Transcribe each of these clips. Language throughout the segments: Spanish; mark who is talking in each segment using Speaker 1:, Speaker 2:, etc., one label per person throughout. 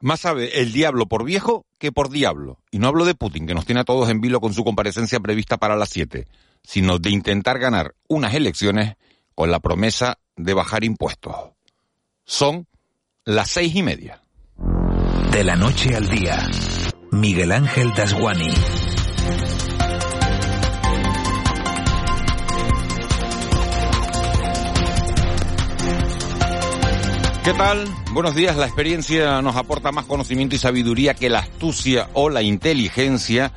Speaker 1: Más sabe el diablo por viejo que por diablo. Y no hablo de Putin, que nos tiene a todos en vilo con su comparecencia prevista para las 7, sino de intentar ganar unas elecciones con la promesa de bajar impuestos. Son las seis y media.
Speaker 2: De la noche al día, Miguel Ángel Dasguani.
Speaker 1: ¿Qué tal? Buenos días. La experiencia nos aporta más conocimiento y sabiduría que la astucia o la inteligencia.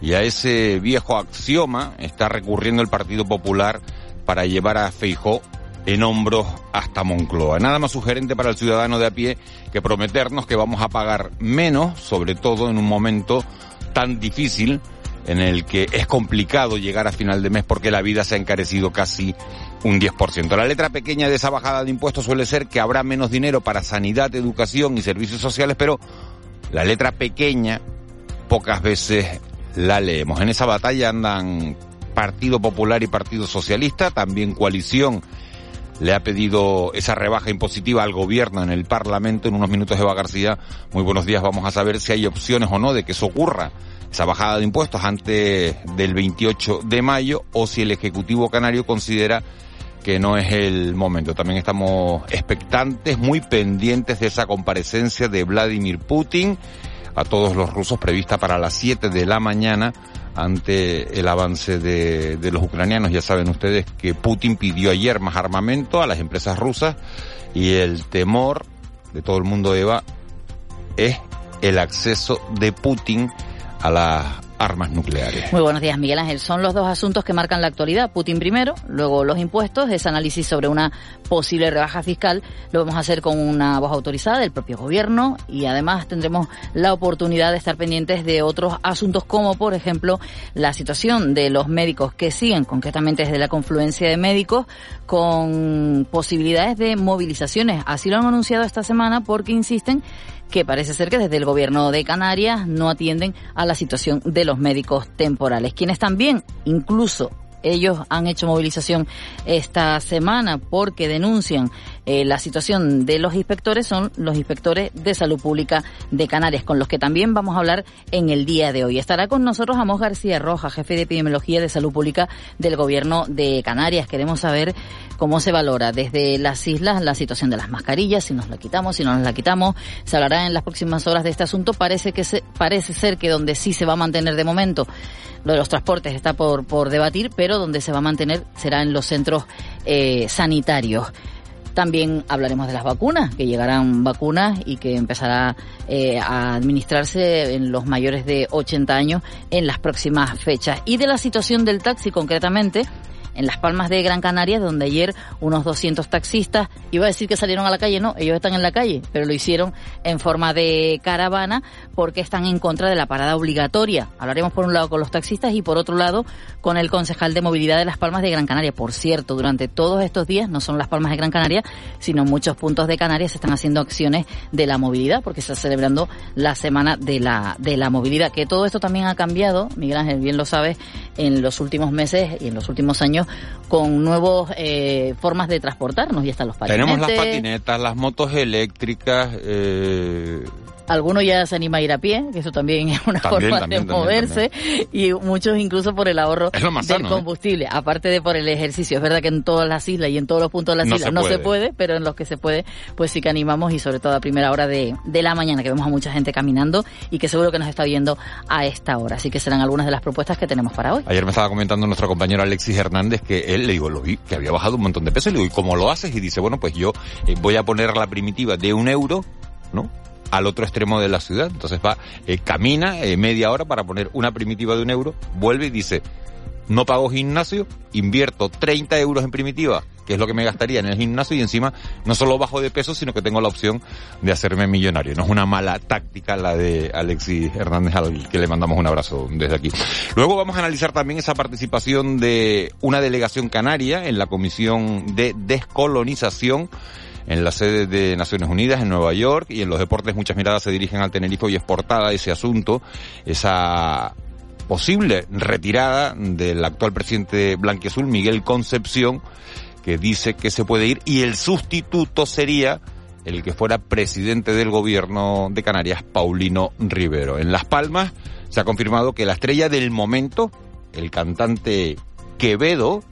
Speaker 1: Y a ese viejo axioma está recurriendo el Partido Popular para llevar a Feijó en hombros hasta Moncloa. Nada más sugerente para el ciudadano de a pie que prometernos que vamos a pagar menos, sobre todo en un momento tan difícil en el que es complicado llegar a final de mes porque la vida se ha encarecido casi un 10%. La letra pequeña de esa bajada de impuestos suele ser que habrá menos dinero para sanidad, educación y servicios sociales, pero la letra pequeña pocas veces la leemos. En esa batalla andan Partido Popular y Partido Socialista, también coalición le ha pedido esa rebaja impositiva al gobierno en el Parlamento. En unos minutos, Eva García, muy buenos días. Vamos a saber si hay opciones o no de que eso ocurra, esa bajada de impuestos antes del 28 de mayo, o si el Ejecutivo Canario considera que no es el momento. También estamos expectantes, muy pendientes de esa comparecencia de Vladimir Putin a todos los rusos prevista para las 7 de la mañana ante el avance de, los ucranianos. Ya saben ustedes que Putin pidió ayer más armamento a las empresas rusas y el temor de todo el mundo, Eva, es el acceso de Putin a las armas nucleares.
Speaker 3: Muy buenos días, Miguel Ángel. Son los dos asuntos que marcan la actualidad. Putin primero, luego los impuestos, ese análisis sobre una posible rebaja fiscal lo vamos a hacer con una voz autorizada del propio gobierno y además tendremos la oportunidad de estar pendientes de otros asuntos como, por ejemplo, la situación de los médicos que siguen, concretamente desde la confluencia de médicos, con posibilidades de movilizaciones. Así lo han anunciado esta semana porque insisten que parece ser que desde el gobierno de Canarias no atienden a la situación de los médicos temporales, quienes también incluso ellos han hecho movilización esta semana porque denuncian eh, la situación de los inspectores, son los inspectores de salud pública de Canarias, con los que también vamos a hablar en el día de hoy. Estará con nosotros Amos García Roja, jefe de epidemiología de salud pública del gobierno de Canarias. Queremos saber cómo se valora desde las islas la situación de las mascarillas, si nos la quitamos, si no nos la quitamos. Se hablará en las próximas horas de este asunto. Parece que se, parece ser que donde sí se va a mantener de momento lo de los transportes está por, por debatir, pero donde se va a mantener será en los centros eh, sanitarios. También hablaremos de las vacunas, que llegarán vacunas y que empezará eh, a administrarse en los mayores de 80 años en las próximas fechas. Y de la situación del taxi concretamente, en Las Palmas de Gran Canaria, donde ayer unos 200 taxistas, iba a decir que salieron a la calle, no, ellos están en la calle, pero lo hicieron en forma de caravana porque están en contra de la parada obligatoria. Hablaremos por un lado con los taxistas y por otro lado con el concejal de movilidad de Las Palmas de Gran Canaria. Por cierto, durante todos estos días, no son Las Palmas de Gran Canaria, sino muchos puntos de Canarias se están haciendo acciones de la movilidad porque se está celebrando la semana de la, de la movilidad. Que todo esto también ha cambiado, Miguel Ángel bien lo sabes, en los últimos meses y en los últimos años con nuevas eh, formas de transportarnos. Y están los patinetes.
Speaker 1: Tenemos las patinetas, las motos eléctricas, eh,
Speaker 3: Algunos ya se anima a ir a pie, que eso también es una
Speaker 1: También,
Speaker 3: forma
Speaker 1: también,
Speaker 3: de
Speaker 1: también,
Speaker 3: moverse, y muchos incluso por el ahorro del
Speaker 1: sano, ¿eh?
Speaker 3: combustible, aparte de por el ejercicio. Es verdad que en todas las islas y en todos los puntos de las
Speaker 1: No
Speaker 3: islas
Speaker 1: se
Speaker 3: no se
Speaker 1: puede.
Speaker 3: puede, pero en los que se puede, pues sí que animamos y sobre todo a primera hora de, de la mañana, que vemos a mucha gente caminando y que seguro que nos está viendo a esta hora. Así que serán algunas de las propuestas que tenemos para hoy.
Speaker 1: Ayer me estaba comentando nuestro compañero Alexis Hernández que él, le digo, lo vi, que había bajado un montón de peso. Y le digo, ¿y cómo lo haces? Y dice, bueno, pues yo eh, voy a poner la primitiva de un euro, ¿no? Al otro extremo de la ciudad. Entonces va, eh, camina eh, media hora para poner una primitiva de un euro, vuelve y dice, no pago gimnasio, invierto 30 euros en primitiva, que es lo que me gastaría en el gimnasio y encima no solo bajo de peso, sino que tengo la opción de hacerme millonario. No es una mala táctica la de Alexis Hernández, al que le mandamos un abrazo desde aquí. Luego vamos a analizar también esa participación de una delegación canaria en la Comisión de Descolonización en la sede de Naciones Unidas en Nueva York y en los deportes muchas miradas se dirigen al Tenerife y es portada ese asunto, esa posible retirada del actual presidente Blanquiazul, Miguel Concepción, que dice que se puede ir y el sustituto sería el que fuera presidente del gobierno de Canarias, Paulino Rivero. En Las Palmas se ha confirmado que la estrella del momento, el cantante Quevedo,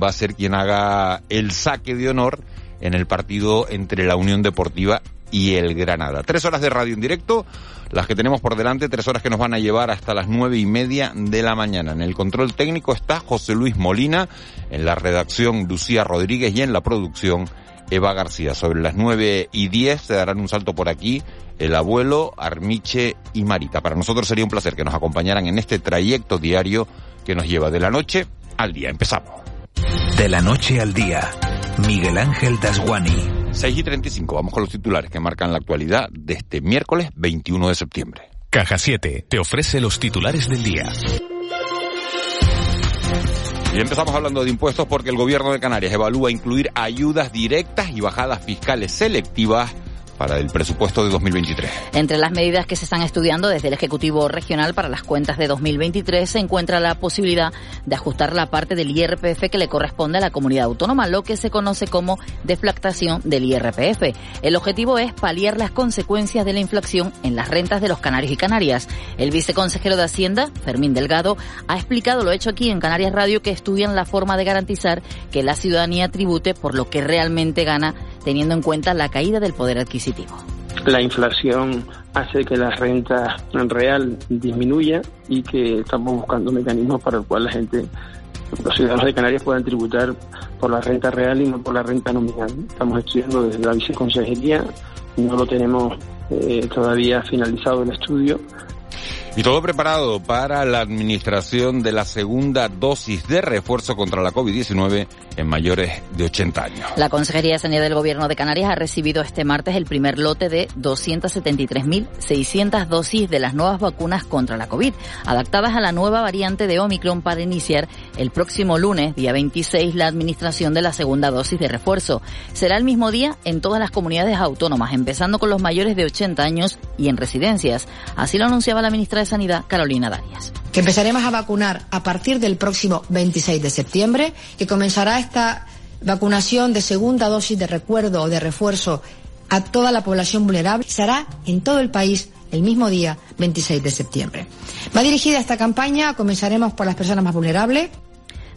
Speaker 1: va a ser quien haga el saque de honor en el partido entre la Unión Deportiva y el Granada. Tres horas de radio en directo, las que tenemos por delante, tres horas que nos van a llevar hasta las nueve y media de la mañana. En el control técnico está José Luis Molina, en la redacción Lucía Rodríguez y en la producción Eva García. Sobre las nueve y diez se darán un salto por aquí el abuelo, Armiche y Marita. Para nosotros sería un placer que nos acompañaran en este trayecto diario que nos lleva de la noche al día. Empezamos.
Speaker 2: De la noche al día, Miguel Ángel Dasguani.
Speaker 1: 6 y 35, vamos con los titulares que marcan la actualidad de este miércoles 21 de septiembre.
Speaker 2: Caja 7 te ofrece los titulares del día.
Speaker 1: Y empezamos hablando de impuestos porque el gobierno de Canarias evalúa incluir ayudas directas y bajadas fiscales selectivas para el presupuesto de 2023.
Speaker 3: Entre las medidas que se están estudiando desde el Ejecutivo Regional para las cuentas de 2023 se encuentra la posibilidad de ajustar la parte del IRPF que le corresponde a la comunidad autónoma, lo que se conoce como deflactación del IRPF. El objetivo es paliar las consecuencias de la inflación en las rentas de los canarios y canarias. El viceconsejero de Hacienda, Fermín Delgado, ha explicado lo hecho aquí en Canarias Radio que estudian la forma de garantizar que la ciudadanía tribute por lo que realmente gana teniendo en cuenta la caída del poder adquisitivo.
Speaker 4: La inflación hace que la renta en real disminuya y que estamos buscando mecanismos para el cual la gente, los ciudadanos de Canarias puedan tributar por la renta real y no por la renta nominal. Estamos estudiando desde la viceconsejería, no lo tenemos eh, todavía finalizado el estudio,
Speaker 1: y todo preparado para la administración de la segunda dosis de refuerzo contra la COVID-19 en mayores de 80 años.
Speaker 3: La Consejería de Sanidad del Gobierno de Canarias ha recibido este martes el primer lote de 273.600 dosis de las nuevas vacunas contra la COVID, adaptadas a la nueva variante de Omicron para iniciar el próximo lunes, día 26, la administración de la segunda dosis de refuerzo. Será el mismo día en todas las comunidades autónomas, empezando con los mayores de 80 años y en residencias. Así lo anunciaba la ministra de Sanidad, Carolina Darias.
Speaker 5: Que empezaremos a vacunar a partir del próximo 26 de septiembre, que comenzará esta vacunación de segunda dosis de recuerdo o de refuerzo a toda la población vulnerable. Será en todo el país el mismo día 26 de septiembre. Va dirigida esta campaña, comenzaremos por las personas más vulnerables,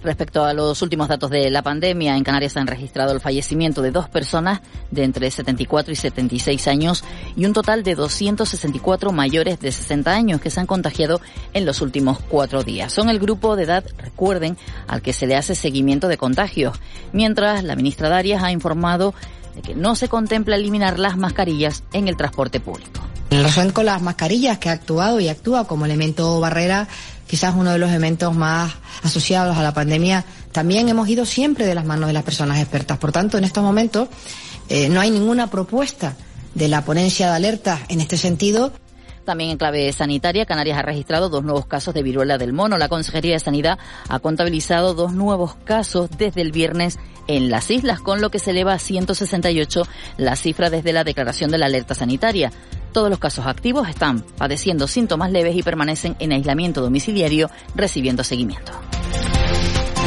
Speaker 3: Respecto a los últimos datos de la pandemia, en Canarias se han registrado el fallecimiento de dos personas de entre 74 y 76 años y un total de 264 mayores de 60 años que se han contagiado en los últimos cuatro días. Son el grupo de edad, recuerden, al que se le hace seguimiento de contagios. Mientras, la ministra Darias ha informado de que no se contempla eliminar las mascarillas en el transporte público.
Speaker 5: En relación con las mascarillas, que ha actuado y actúa como elemento barrera, quizás uno de los elementos más asociados a la pandemia, también hemos ido siempre de las manos de las personas expertas. Por tanto, en estos momentos eh, no hay ninguna propuesta de la ponencia de alerta en este sentido.
Speaker 3: También en clave sanitaria, Canarias ha registrado dos nuevos casos de viruela del mono. La Consejería de Sanidad ha contabilizado dos nuevos casos desde el viernes en las islas, con lo que se eleva a 168 la cifra desde la declaración de la alerta sanitaria. Todos los casos activos están padeciendo síntomas leves y permanecen en aislamiento domiciliario recibiendo seguimiento.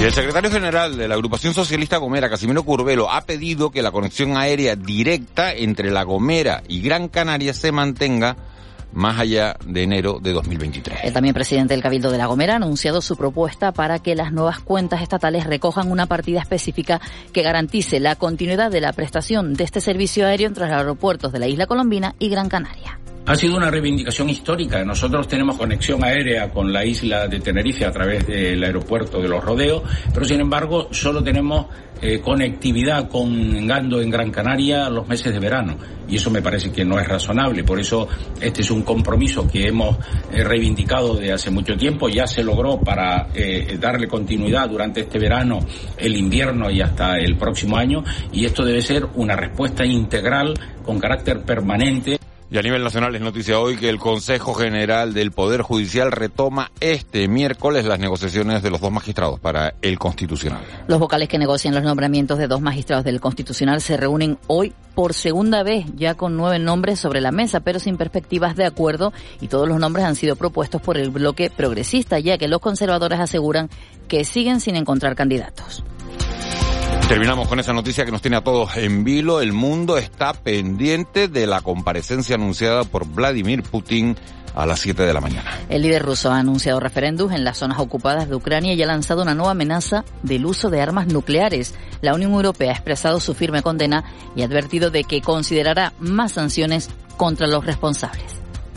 Speaker 1: Y el secretario general de la agrupación socialista Gomera, Casimiro Curvelo, ha pedido que la conexión aérea directa entre La Gomera y Gran Canaria se mantenga más allá de enero de 2023.
Speaker 3: El también presidente del Cabildo de La Gomera ha anunciado su propuesta para que las nuevas cuentas estatales recojan una partida específica que garantice la continuidad de la prestación de este servicio aéreo entre los aeropuertos de la isla colombina y Gran Canaria.
Speaker 6: Ha sido una reivindicación histórica. Nosotros tenemos conexión aérea con la isla de Tenerife a través del aeropuerto de Los Rodeos, pero sin embargo solo tenemos eh, conectividad con Gando en Gran Canaria los meses de verano. Y eso me parece que no es razonable. Por eso este es un compromiso que hemos eh, reivindicado de hace mucho tiempo. Ya se logró para eh, darle continuidad durante este verano, el invierno y hasta el próximo año. Y esto debe ser una respuesta integral con carácter permanente
Speaker 1: y a nivel nacional es noticia hoy que el Consejo General del Poder Judicial retoma este miércoles las negociaciones de los dos magistrados para el Constitucional.
Speaker 3: Los vocales que negocian los nombramientos de dos magistrados del Constitucional se reúnen hoy por segunda vez, ya con nueve nombres sobre la mesa, pero sin perspectivas de acuerdo y todos los nombres han sido propuestos por el bloque progresista, ya que los conservadores aseguran que siguen sin encontrar candidatos.
Speaker 1: Terminamos con esa noticia que nos tiene a todos en vilo. El mundo está pendiente de la comparecencia anunciada por Vladimir Putin a las 7 de la mañana.
Speaker 3: El líder ruso ha anunciado referéndums en las zonas ocupadas de Ucrania y ha lanzado una nueva amenaza del uso de armas nucleares. La Unión Europea ha expresado su firme condena y ha advertido de que considerará más sanciones contra los responsables.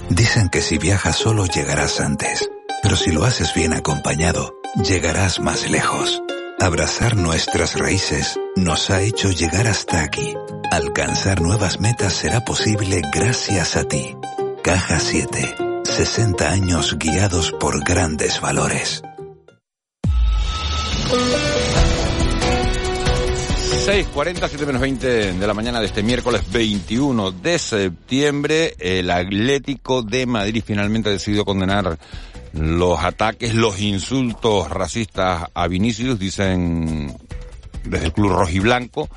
Speaker 2: Dicen que si viajas solo llegarás antes, pero si lo haces bien acompañado, llegarás más lejos. Abrazar nuestras raíces nos ha hecho llegar hasta aquí. Alcanzar nuevas metas será posible gracias a ti. Caja 7. 60 años guiados por grandes valores.
Speaker 1: 6.40, 7 menos 20 de la mañana de este miércoles 21 de septiembre, el Atlético de Madrid finalmente ha decidido condenar los ataques, los insultos racistas a Vinicius, dicen desde el Club Rojiblanco,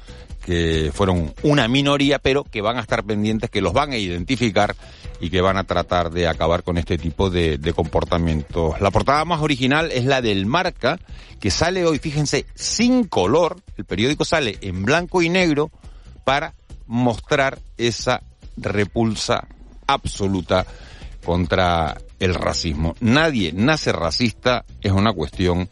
Speaker 1: que fueron una minoría, pero que van a estar pendientes, que los van a identificar y que van a tratar de acabar con este tipo de, de, comportamientos. La portada más original es la del Marca, que sale hoy, fíjense, sin color. El periódico sale en blanco y negro para mostrar esa repulsa absoluta contra el racismo. Nadie nace racista, es una cuestión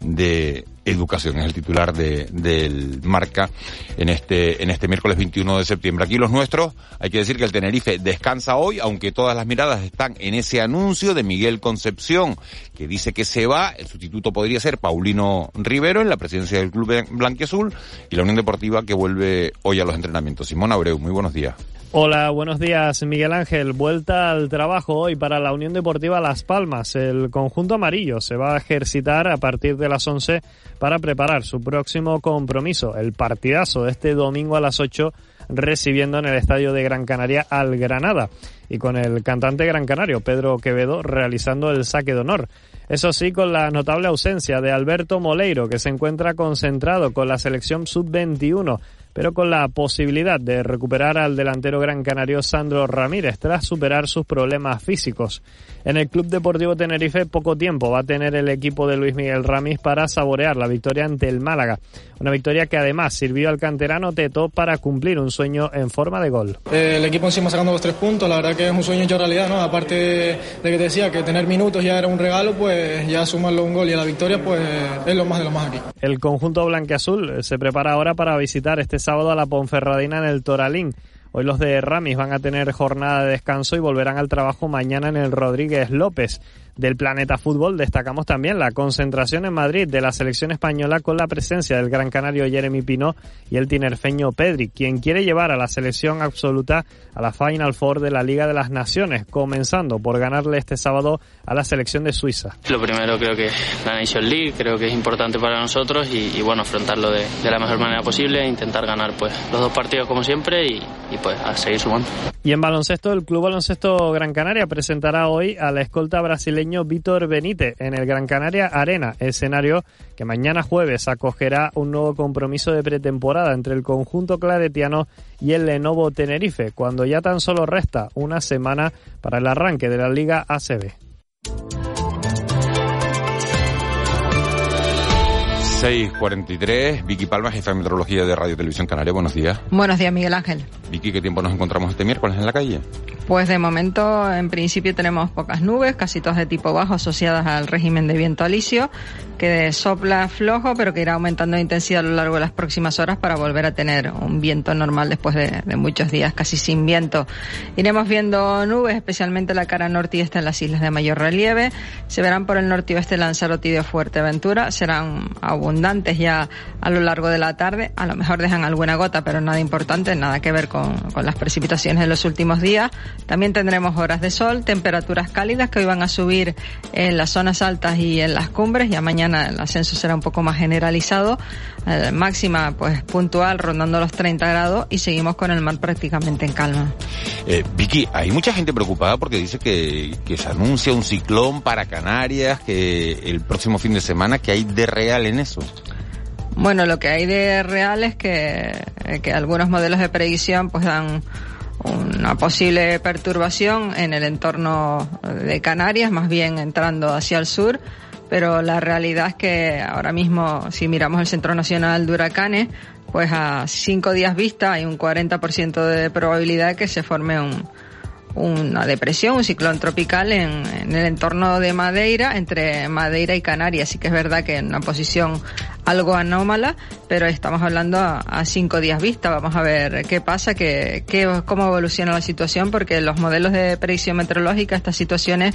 Speaker 1: de educación, es el titular de, del marca en este, en este miércoles 21 de septiembre. Aquí los nuestros, hay que decir que el Tenerife descansa hoy, aunque todas las miradas están en ese anuncio de Miguel Concepción, que dice que se va, el sustituto podría ser Paulino Rivero en la presidencia del Club Blanquiazul y la Unión Deportiva que vuelve hoy a los entrenamientos. Simón Abreu, muy buenos días.
Speaker 7: Hola, buenos días, Miguel Ángel. Vuelta al trabajo hoy para la Unión Deportiva Las Palmas. El conjunto amarillo se va a ejercitar a partir de las 11 para preparar su próximo compromiso, el partidazo de este domingo a las 8, recibiendo en el estadio de Gran Canaria al Granada. Y con el cantante gran canario, Pedro Quevedo, realizando el saque de honor. Eso sí, con la notable ausencia de Alberto Moleiro, que se encuentra concentrado con la selección sub-21 pero con la posibilidad de recuperar al delantero gran canario Sandro Ramírez tras superar sus problemas físicos. En el Club Deportivo Tenerife poco tiempo va a tener el equipo de Luis Miguel Ramis para saborear la victoria ante el Málaga, una victoria que además sirvió al canterano Teto para cumplir un sueño en forma de gol.
Speaker 8: El equipo encima sacando los tres puntos, la verdad que es un sueño hecho realidad, ¿no? Aparte de que te decía que tener minutos ya era un regalo, pues ya sumarlo un gol y a la victoria, pues es lo más de lo más aquí.
Speaker 7: El conjunto blanqueazul se prepara ahora para visitar este sábado a la Ponferradina en el Toralín. Hoy los de Ramis van a tener jornada de descanso y volverán al trabajo mañana en el Rodríguez López del Planeta Fútbol destacamos también la concentración en Madrid de la selección española con la presencia del gran canario Jeremy Pino y el tinerfeño Pedri, quien quiere llevar a la selección absoluta a la Final Four de la Liga de las Naciones, comenzando por ganarle este sábado a la selección de Suiza.
Speaker 9: Lo primero creo que la Nation League creo que es importante para nosotros y, y bueno, afrontarlo de, de, la mejor manera posible e intentar ganar pues los dos partidos como siempre y, y pues a seguir sumando.
Speaker 7: Y en baloncesto, el Club Baloncesto Gran Canaria presentará hoy a la escolta brasileño Víctor Benítez en el Gran Canaria Arena, escenario que mañana jueves acogerá un nuevo compromiso de pretemporada entre el conjunto claretiano y el Lenovo Tenerife, cuando ya tan solo resta una semana para el arranque de la Liga ACB.
Speaker 1: 6.43, Vicky Palma, jefa de meteorología de Radio Televisión Canaria. Buenos días.
Speaker 10: Buenos días, Miguel Ángel.
Speaker 1: Vicky, ¿qué tiempo nos encontramos este miércoles en la calle?
Speaker 10: Pues de momento, en principio, tenemos pocas nubes, casi todas de tipo bajo, asociadas al régimen de viento alisio, que sopla flojo, pero que irá aumentando de intensidad a lo largo de las próximas horas para volver a tener un viento normal después de, muchos días casi sin viento. Iremos viendo nubes, especialmente la cara norte y este en las islas de mayor relieve. Se verán por el norte y oeste Lanzarote y de Fuerteventura. Serán abundantes ya a lo largo de la tarde. A lo mejor dejan alguna gota, pero nada importante, nada que ver con las precipitaciones de los últimos días. También tendremos horas de sol, temperaturas cálidas que hoy van a subir en las zonas altas y en las cumbres. Ya mañana el ascenso será un poco más generalizado. Eh, máxima, pues puntual, rondando los 30 grados y seguimos con el mar prácticamente en calma.
Speaker 1: Eh, Vicky, hay mucha gente preocupada porque dice que, que se anuncia un ciclón para Canarias, que el próximo fin de semana, que hay de real en eso.
Speaker 10: Bueno, lo que hay de real es que, que algunos modelos de predicción pues dan una posible perturbación en el entorno de Canarias, más bien entrando hacia el sur, pero la realidad es que ahora mismo, si miramos el Centro Nacional de Huracanes, pues a cinco días vista hay un 40% de probabilidad que se forme un, una depresión, un ciclón tropical en, el entorno de Madeira, entre Madeira y Canarias. Así que es verdad que en una posición algo anómala, pero estamos hablando a, cinco días vista. Vamos a ver qué pasa, qué, qué, cómo evoluciona la situación, porque los modelos de predicción meteorológica, estas situaciones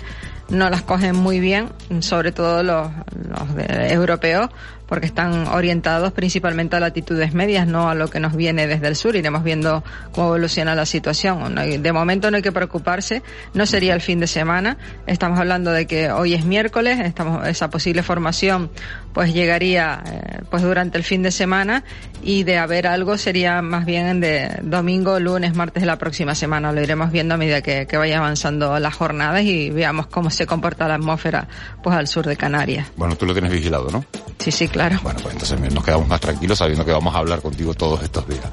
Speaker 10: no las cogen muy bien, sobre todo los, los europeos, porque están orientados principalmente a latitudes medias, no a lo que nos viene desde el sur. Iremos viendo cómo evoluciona la situación. De momento no hay que preocuparse, no sería el fin de semana. Estamos hablando de que hoy es miércoles, estamos, esa posible formación pues llegaría eh, pues durante el fin de semana y de haber algo sería más bien de domingo, lunes, martes de la próxima semana. Lo iremos viendo a medida que, que vaya avanzando las jornadas y veamos cómo se comporta la atmósfera pues al sur de Canarias.
Speaker 1: Bueno, tú lo tienes vigilado, ¿no?
Speaker 10: Sí, sí, claro.
Speaker 1: Bueno, pues entonces nos quedamos más tranquilos sabiendo que vamos a hablar contigo todos estos días.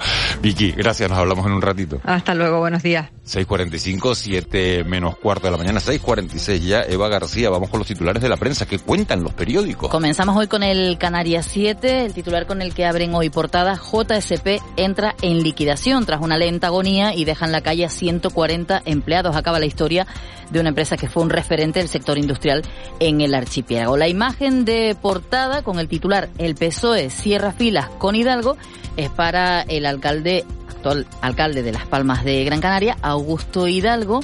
Speaker 1: Vicky, gracias, nos hablamos en un ratito.
Speaker 10: Hasta luego, buenos días.
Speaker 1: 6.45, 7 menos cuarto de la mañana, 6.46 ya. Eva García, vamos con los titulares de la prensa. ¿Qué cuentan los periódicos?
Speaker 3: Comenzamos hoy con el Canarias 7, el titular con el que abren hoy portada, JSP entra en liquidación tras una lenta agonía y deja en la calle a 140 empleados. Acaba la historia de una empresa que fue un referente del sector industrial en el archipiélago. La imagen de portada con el titular El PSOE cierra filas con Hidalgo es para el alcalde actual alcalde de Las Palmas de Gran Canaria, Augusto Hidalgo,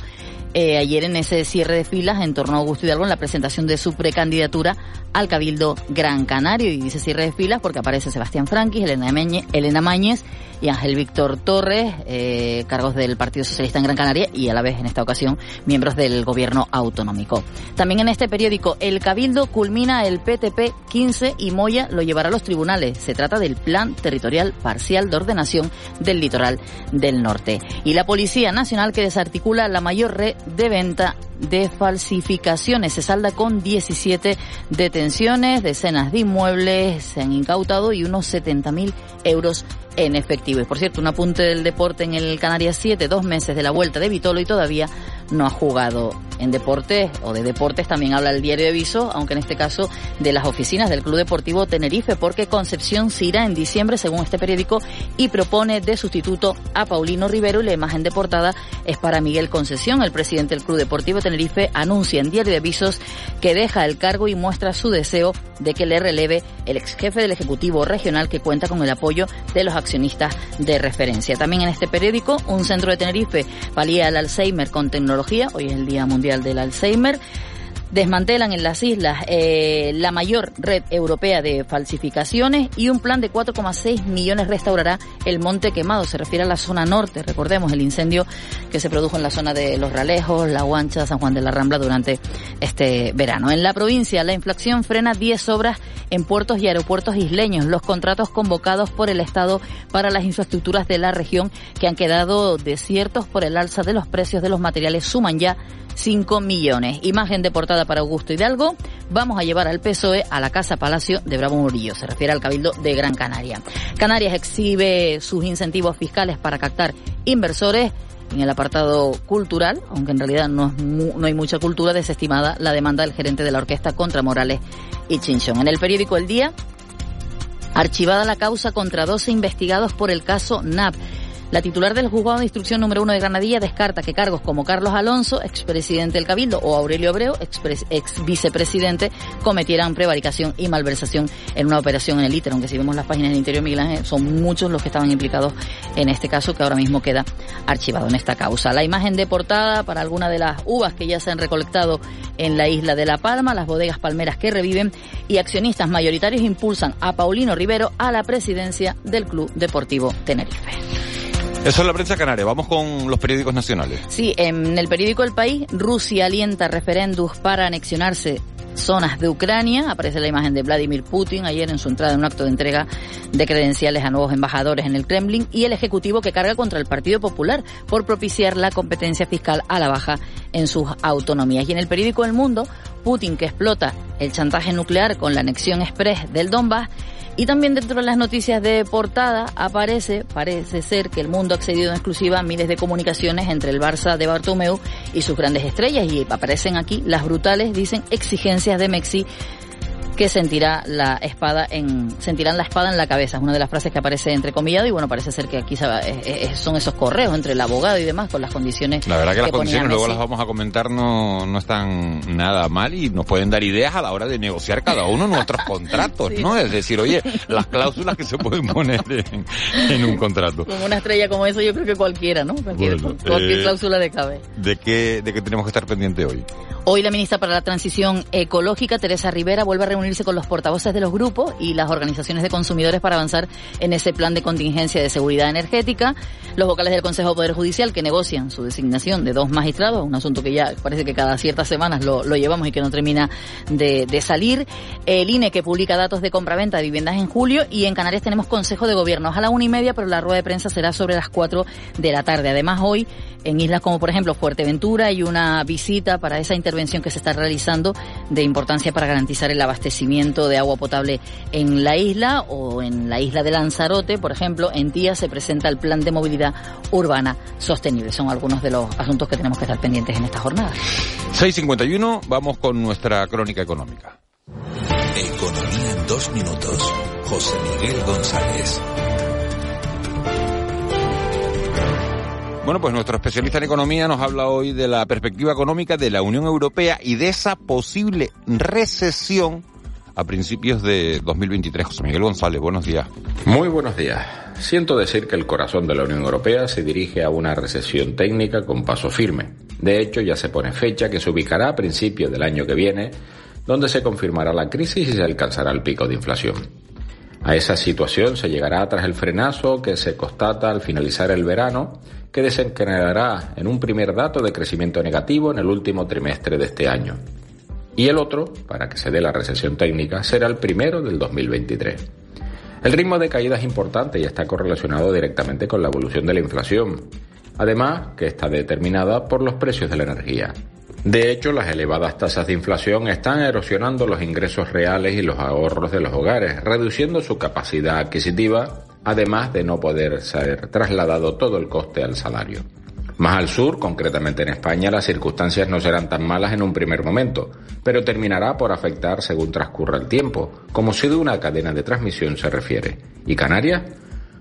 Speaker 3: eh, ayer en ese cierre de filas en torno a Augusto Hidalgo en la presentación de su precandidatura al Cabildo Gran Canario. Y dice cierre de filas porque aparece Sebastián Franquis, Elena, Elena Mañez y Ángel Víctor Torres, eh, cargos del Partido Socialista en Gran Canaria y a la vez en esta ocasión miembros del gobierno autonómico. También en este periódico, el Cabildo culmina el PTP 15 y Moya lo llevará a los tribunales. Se trata del Plan Territorial Parcial de Ordenación del Litoral del Norte. Y la Policía Nacional que desarticula la mayor red de venta de falsificaciones. Se salda con 17 detenciones, decenas de inmuebles se han incautado y unos 70.000 euros en efectivo. Y por cierto, un apunte del deporte en el Canarias 7, dos meses de la vuelta de Vitolo y todavía no ha jugado en deportes o de deportes también habla el diario de Viso, aunque en este caso de las oficinas del Club Deportivo Tenerife, porque Concepción se irá en diciembre, según este periódico, y propone de sustituto a Paulino Rivero y la imagen de portada es para Miguel Concesión, el presidente del Club Deportivo Tenerife, anuncia en diario de Visos que deja el cargo y muestra su deseo de que le releve el ex jefe del Ejecutivo Regional que cuenta con el apoyo de los accionistas de referencia. También en este periódico, un centro de Tenerife palía el Alzheimer con tecnología, hoy es el Día Mundial del Alzheimer desmantelan en las islas eh, la mayor red europea de falsificaciones y un plan de 4,6 millones restaurará el Monte Quemado. Se refiere a la zona norte. Recordemos el incendio que se produjo en la zona de Los Ralejos, La Guancha, San Juan de la Rambla durante este verano. En la provincia, la inflación frena 10 obras en puertos y aeropuertos isleños. Los contratos convocados por el Estado para las infraestructuras de la región que han quedado desiertos por el alza de los precios de los materiales suman ya 5 millones. Imagen de portada para Augusto Hidalgo. Vamos a llevar al PSOE a la Casa Palacio de Bravo Murillo. Se refiere al Cabildo de Gran Canaria. Canarias exhibe sus incentivos fiscales para captar inversores en el apartado cultural, aunque en realidad no, no hay mucha cultura, desestimada la demanda del gerente de la orquesta contra Morales y Chinchón. En el periódico El Día, archivada la causa contra 12 investigados por el caso NAP. La titular del juzgado de instrucción número uno de Granadilla descarta que cargos como Carlos Alonso, expresidente del Cabildo, o Aurelio Abreu, ex vicepresidente, cometieran prevaricación y malversación en una operación en el ITER. Aunque si vemos las páginas del interior, Miguel Ángel, son muchos los que estaban implicados en este caso que ahora mismo queda archivado en esta causa. La imagen de portada para alguna de las uvas que ya se han recolectado en la isla de La Palma, las bodegas palmeras que reviven y accionistas mayoritarios impulsan a Paulino Rivero a la presidencia del Club Deportivo Tenerife.
Speaker 1: Eso es la prensa canaria. Vamos con los periódicos nacionales.
Speaker 3: Sí, en el periódico El País, Rusia alienta referendos para anexionarse zonas de Ucrania. Aparece la imagen de Vladimir Putin ayer en su entrada en un acto de entrega de credenciales a nuevos embajadores en el Kremlin y el Ejecutivo que carga contra el Partido Popular por propiciar la competencia fiscal a la baja en sus autonomías. Y en el periódico El Mundo, Putin que explota el chantaje nuclear con la anexión express del Donbass y también dentro de las noticias de portada aparece, parece ser que el mundo ha accedido en exclusiva a miles de comunicaciones entre el Barça de Bartomeu y sus grandes estrellas. Y aparecen aquí las brutales, dicen, exigencias de Mexi que sentirá la espada en sentirán la espada en la cabeza. Es una de las frases que aparece entrecomillado y bueno, parece ser que aquí son esos correos entre el abogado y demás con las condiciones.
Speaker 1: La verdad que, las condiciones luego las vamos a comentar no, no están nada mal y nos pueden dar ideas a la hora de negociar cada uno nuestros contratos, ¿no? Es decir, oye, las cláusulas que se pueden poner en, un contrato.
Speaker 3: Como una estrella como eso yo creo que cualquiera, ¿no? Cualquier, cualquier eh, cláusula de cabe.
Speaker 1: ¿De qué, ¿De qué tenemos que estar pendiente hoy?
Speaker 3: Hoy la ministra para la Transición Ecológica, Teresa Rivera, vuelve a reunirse con los portavoces de los grupos y las organizaciones de consumidores para avanzar en ese plan de contingencia de seguridad energética. Los vocales del Consejo de Poder Judicial que negocian su designación de dos magistrados, un asunto que ya parece que cada ciertas semanas lo, llevamos y que no termina de, de, salir. El INE que publica datos de compraventa de viviendas en julio y en Canarias tenemos Consejo de Gobierno. a la una y media, pero la rueda de prensa será sobre las cuatro de la tarde. Además, hoy en islas como por ejemplo Fuerteventura hay una visita para esa intervención que se está realizando de importancia para garantizar el abastecimiento de agua potable en la isla o en la isla de Lanzarote, por ejemplo, en Tía se presenta el plan de movilidad urbana sostenible. Son algunos de los asuntos que tenemos que estar pendientes en esta jornada.
Speaker 1: 6.51, vamos con nuestra crónica económica.
Speaker 2: Economía en dos minutos. José Miguel González.
Speaker 1: Bueno, pues nuestro especialista en economía nos habla hoy de la perspectiva económica de la Unión Europea y de esa posible recesión a principios de 2023. José Miguel González, buenos días.
Speaker 11: Muy buenos días. Siento decir que el corazón de la Unión Europea se dirige a una recesión técnica con paso firme. De hecho, ya se pone fecha que se ubicará a principios del año que viene, donde se confirmará la crisis y se alcanzará el pico de inflación. A esa situación se llegará tras el frenazo que se constata al finalizar el verano que desencadenará en un primer dato de crecimiento negativo en el último trimestre de este año. Y el otro, para que se dé la recesión técnica, será el primero del 2023. El ritmo de caída es importante y está correlacionado directamente con la evolución de la inflación, además que está determinada por los precios de la energía. De hecho, las elevadas tasas de inflación están erosionando los ingresos reales y los ahorros de los hogares, reduciendo su capacidad adquisitiva además de no poder ser trasladado todo el coste al salario. Más al sur, concretamente en España, las circunstancias no serán tan malas en un primer momento, pero terminará por afectar según transcurra el tiempo, como si de una cadena de transmisión se refiere. ¿Y Canarias?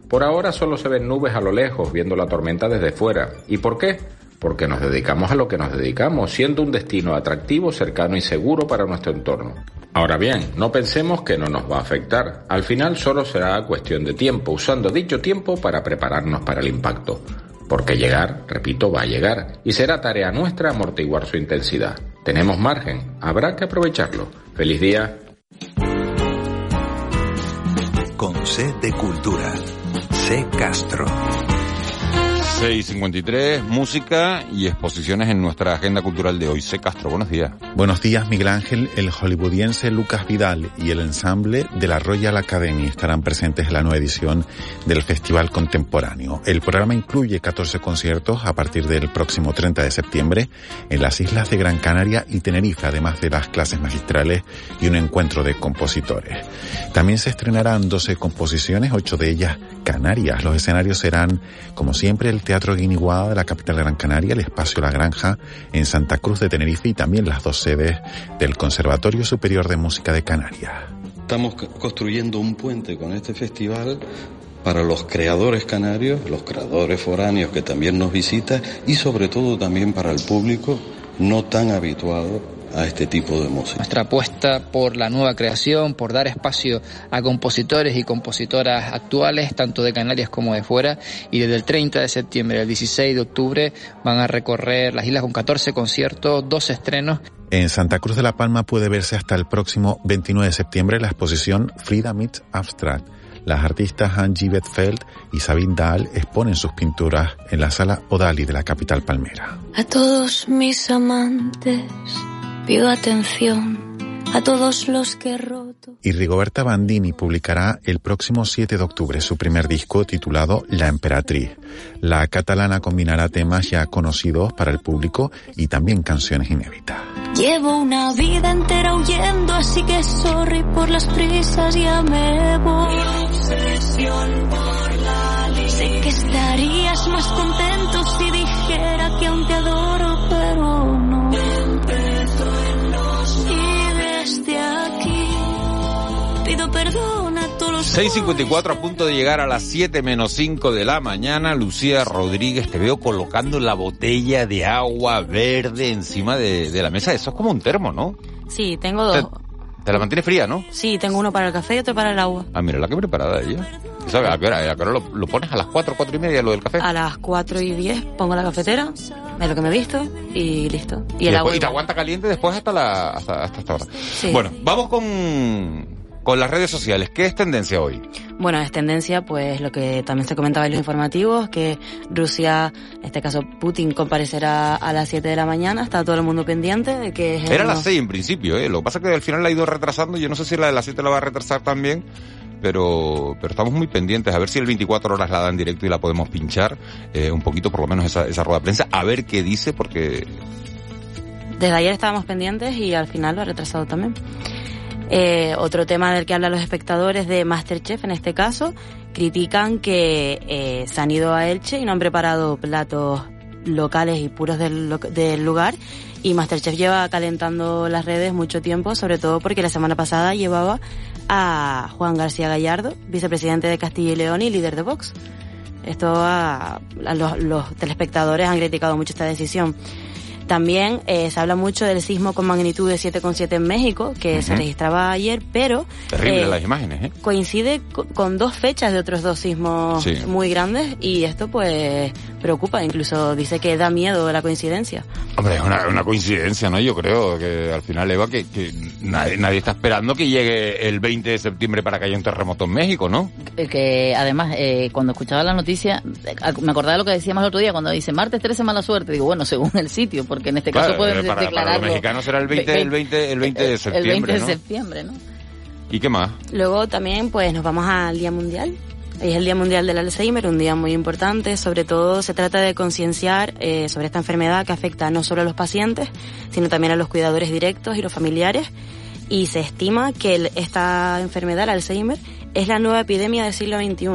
Speaker 11: Por ahora solo se ven nubes a lo lejos, viendo la tormenta desde fuera. ¿Y por qué? Porque nos dedicamos a lo que nos dedicamos, siendo un destino atractivo, cercano y seguro para nuestro entorno. Ahora bien, no pensemos que no nos va a afectar. Al final solo será cuestión de tiempo, usando dicho tiempo para prepararnos para el impacto. Porque llegar, repito, va a llegar, y será tarea nuestra amortiguar su intensidad. Tenemos margen, habrá que aprovecharlo. Feliz día.
Speaker 2: Con C de Cultura, C Castro.
Speaker 1: 6.53, música y exposiciones en nuestra agenda cultural de hoy. C. Castro, buenos días.
Speaker 12: Buenos días, Miguel Ángel. El hollywoodiense Lucas Vidal y el ensamble de la Royal Academy estarán presentes en la nueva edición del Festival Contemporáneo. El programa incluye 14 conciertos a partir del próximo 30 de septiembre en las islas de Gran Canaria y Tenerife, además de las clases magistrales y un encuentro de compositores. También se estrenarán 12 composiciones, 8 de ellas canarias. Los escenarios serán, como siempre, el Teatro Guiniguada de la capital Gran Canaria, el Espacio La Granja en Santa Cruz de Tenerife y también las dos sedes del Conservatorio Superior de Música de Canarias.
Speaker 13: Estamos construyendo un puente con este festival para los creadores canarios, los creadores foráneos que también nos visitan y sobre todo también para el público no tan habituado a este tipo de música.
Speaker 14: Nuestra apuesta por la nueva creación, por dar espacio a compositores y compositoras actuales, tanto de Canarias como de fuera, y desde el 30 de septiembre al 16 de octubre van a recorrer las islas con 14 conciertos, dos estrenos.
Speaker 12: En Santa Cruz de la Palma puede verse hasta el próximo 29 de septiembre la exposición Frida Meets Abstract las artistas Angie Betfeld y Sabine Dahl exponen sus pinturas en la sala Odali de la capital palmera.
Speaker 15: A todos mis amantes Pido atención a todos los que he roto.
Speaker 12: Y Rigoberta Bandini publicará el próximo 7 de octubre su primer disco titulado La Emperatriz. La catalana combinará temas ya conocidos para el público y también canciones inéditas.
Speaker 15: Llevo una vida entera huyendo, así que sorry por las prisas, ya me voy. obsesión por la Sé que estarías más contento si perdona todos los
Speaker 1: 6.54 a punto de llegar a las 7 menos 5 de la mañana. Lucía Rodríguez, te veo colocando la botella de agua verde encima de, de la mesa. Eso es como un termo, ¿no?
Speaker 16: Sí, tengo dos.
Speaker 1: Te la mantiene fría, ¿no?
Speaker 16: Sí, tengo uno para el café y otro para el agua.
Speaker 1: Ah, mira, la que preparada ella. ¿Sabes a qué hora, a qué hora lo, lo pones? ¿A las 4, 4 y media lo del café?
Speaker 16: A las 4 y 10 pongo la cafetera, es lo que me he visto y listo. Y,
Speaker 1: Y,
Speaker 16: el
Speaker 1: después-
Speaker 16: agua
Speaker 1: y te aguanta caliente después hasta la hasta, hasta esta hora.
Speaker 16: Sí.
Speaker 1: Bueno, vamos con, con las redes sociales. ¿Qué es tendencia hoy?
Speaker 16: Bueno, es tendencia, pues lo que también se comentaba en los informativos, que Rusia, en este caso Putin, comparecerá a las 7 de la mañana, está todo el mundo pendiente de que es
Speaker 1: Era a las
Speaker 16: no-
Speaker 1: 6 en principio, ¿eh? Lo que pasa es que al final la ha ido retrasando. Yo no sé si la de las 7 la va a retrasar también. Pero, pero estamos muy pendientes a ver si el 24 horas la dan directo y la podemos pinchar eh, un poquito, por lo menos esa, esa rueda de prensa, a ver qué dice, porque
Speaker 16: Desde ayer estábamos pendientes y al final lo ha retrasado también. Eh, otro tema del que hablan los espectadores de Masterchef, en este caso, critican que eh, se han ido a Elche y no han preparado platos locales y puros del, del lugar. Y Masterchef lleva calentando las redes mucho tiempo, sobre todo porque la semana pasada llevaba a Juan García Gallardo, vicepresidente de Castilla y León y líder de Vox. Esto a, a los, los telespectadores han criticado mucho esta decisión. También eh, se habla mucho del sismo con magnitud de 7,7 en México, que se registraba ayer, pero
Speaker 1: terrible
Speaker 16: eh,
Speaker 1: las imágenes, ¿eh?
Speaker 16: coincide co- con dos fechas de otros dos sismos
Speaker 1: Sí.
Speaker 16: muy grandes y esto pues preocupa, incluso dice que da miedo la coincidencia.
Speaker 1: Hombre, es una, una coincidencia, ¿no? Yo creo que al final, Eva, que, que nadie, nadie está esperando que llegue el 20 de septiembre para que haya un terremoto en México, ¿no?
Speaker 3: Eh, que además eh, cuando escuchaba la noticia eh, me acordaba de lo que decíamos el otro día cuando dice martes 13 mala suerte digo bueno según el sitio porque en este
Speaker 1: Claro,
Speaker 3: caso pueden
Speaker 1: para, para
Speaker 3: declararlo
Speaker 1: los mexicanos será el 20, el 20, el 20 de
Speaker 3: el 20
Speaker 1: septiembre,
Speaker 3: de
Speaker 1: ¿no?
Speaker 3: septiembre no
Speaker 1: ¿Y qué más?
Speaker 16: Luego también pues nos vamos al Día Mundial. Es el Día Mundial del Alzheimer, un día muy importante. Sobre todo se trata de concienciar eh, sobre esta enfermedad que afecta no solo a los pacientes, sino también a los cuidadores directos y los familiares. Y se estima que el- esta enfermedad, el Alzheimer, es la nueva epidemia del siglo XXI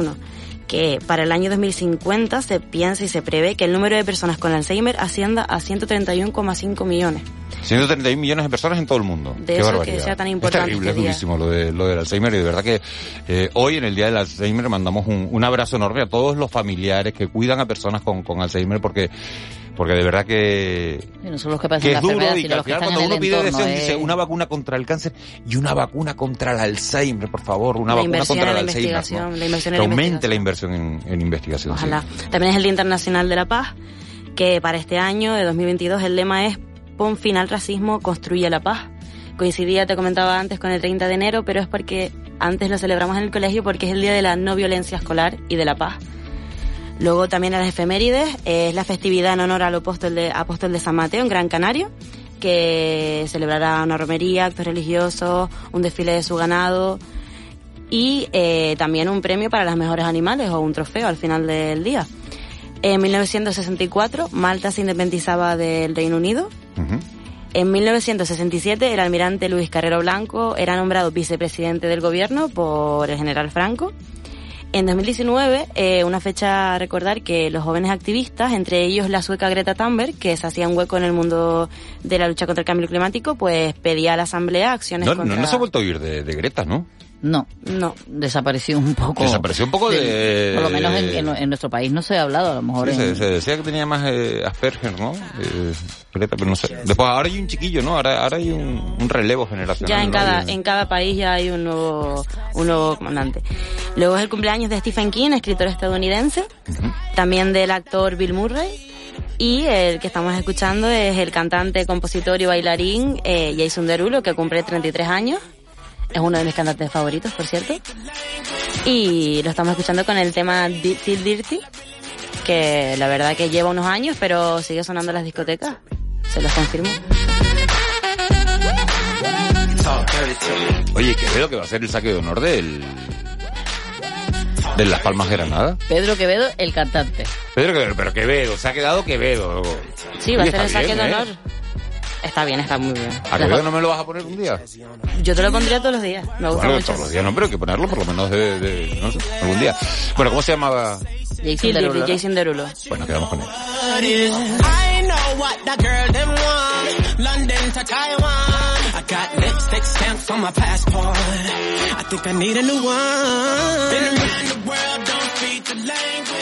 Speaker 16: que para el año 2050 se piensa y se prevé que el número de personas con Alzheimer ascienda a 131,5 millones.
Speaker 1: 131 millones de personas en todo el mundo.
Speaker 16: De
Speaker 1: Qué
Speaker 16: eso que
Speaker 1: barbaridad.
Speaker 16: sea tan importante
Speaker 1: Es terrible,
Speaker 16: este
Speaker 1: es
Speaker 16: día.
Speaker 1: durísimo lo, de, lo del Alzheimer y de verdad que eh, hoy en el Día del Alzheimer mandamos un, un abrazo enorme a todos los familiares que cuidan a personas con, con Alzheimer porque porque de verdad que,
Speaker 3: Y no los que
Speaker 1: que es duro y que al final cuando uno pide
Speaker 3: entorno
Speaker 1: deseos
Speaker 3: eh.
Speaker 1: dice una vacuna contra el cáncer y una vacuna contra el Alzheimer, por favor, una
Speaker 16: La
Speaker 1: vacuna contra el
Speaker 16: la
Speaker 1: Alzheimer.
Speaker 16: investigación,
Speaker 1: ¿no?
Speaker 16: la inversión
Speaker 1: que
Speaker 16: en
Speaker 1: aumente la inversión en, en investigación. sí.
Speaker 16: Ojalá. También es el Día Internacional de la Paz, que para este año, de 2022, el lema es Pon fin al racismo, construye la paz. Coincidía, te comentaba antes, con el 30 de enero, pero es porque antes lo celebramos en el colegio porque es el Día de la No Violencia Escolar y de la Paz. Luego también a las efemérides, es la festividad en honor al apóstol de, apóstol de San Mateo en Gran Canaria, que celebrará una romería, actos religiosos, un desfile de su ganado y eh, también un premio para los mejores animales o un trofeo al final del día. En 1964, Malta se independizaba del Reino Unido. En 1967, el almirante Luis Carrero Blanco era nombrado vicepresidente del gobierno por el general Franco. En 2019, eh, una fecha a recordar que los jóvenes activistas, entre ellos la sueca Greta Thunberg, que se hacía un hueco en el mundo de la lucha contra el cambio climático, pues pedía a la Asamblea acciones
Speaker 1: No, no, no se ha vuelto a oír de, de Greta, ¿no?
Speaker 3: No
Speaker 16: No.
Speaker 3: desapareció un poco
Speaker 1: Desapareció un poco de...
Speaker 3: por lo menos en, en- en nuestro país no se ha hablado a lo mejor
Speaker 1: Sí, se,
Speaker 3: en-
Speaker 1: se decía que tenía más eh, Asperger, ¿no? Eh, pero no sé. Después, ahora hay un chiquillo, ¿no? Ahora, ahora hay un, un relevo generacional.
Speaker 16: Ya en
Speaker 1: ¿no?
Speaker 16: cada, en cada país ya hay un nuevo, un nuevo comandante. Luego es el cumpleaños de Stephen King, escritor estadounidense, también del actor Bill Murray, y el que estamos escuchando es el cantante, compositor y bailarín eh, Jason Derulo, que cumple 33 años. Es uno de mis cantantes favoritos, por cierto. Y lo estamos escuchando con el tema Di- Feel Dirty, que la verdad que lleva unos años, pero sigue sonando en las discotecas. Se los confirmo.
Speaker 1: Oye, que veo que va a ser el saque de honor del... de Las Palmas de Granada.
Speaker 3: Pedro Quevedo el cantante
Speaker 1: Pedro Quevedo, pero Quevedo, se ha quedado Quevedo.
Speaker 16: Sí, va a ser el saque de
Speaker 1: ¿eh?
Speaker 16: Está bien, está muy bien.
Speaker 1: ¿A Quevedo no me lo vas a poner un día?
Speaker 16: Yo te lo pondría todos los días. Me gusta
Speaker 1: Bueno,
Speaker 16: mucho.
Speaker 1: todos los días no, pero hay que ponerlo por lo menos de, de- no sé, algún día. Bueno, ¿cómo se llamaba?
Speaker 16: Jason Derulo. Jason Derulo.
Speaker 1: Bueno, quedamos con él.
Speaker 17: I know what the girl them want. London to Taiwan. I got lipstick stamps from on my passport. I think I need a new one. Been around the world, don't speak the language.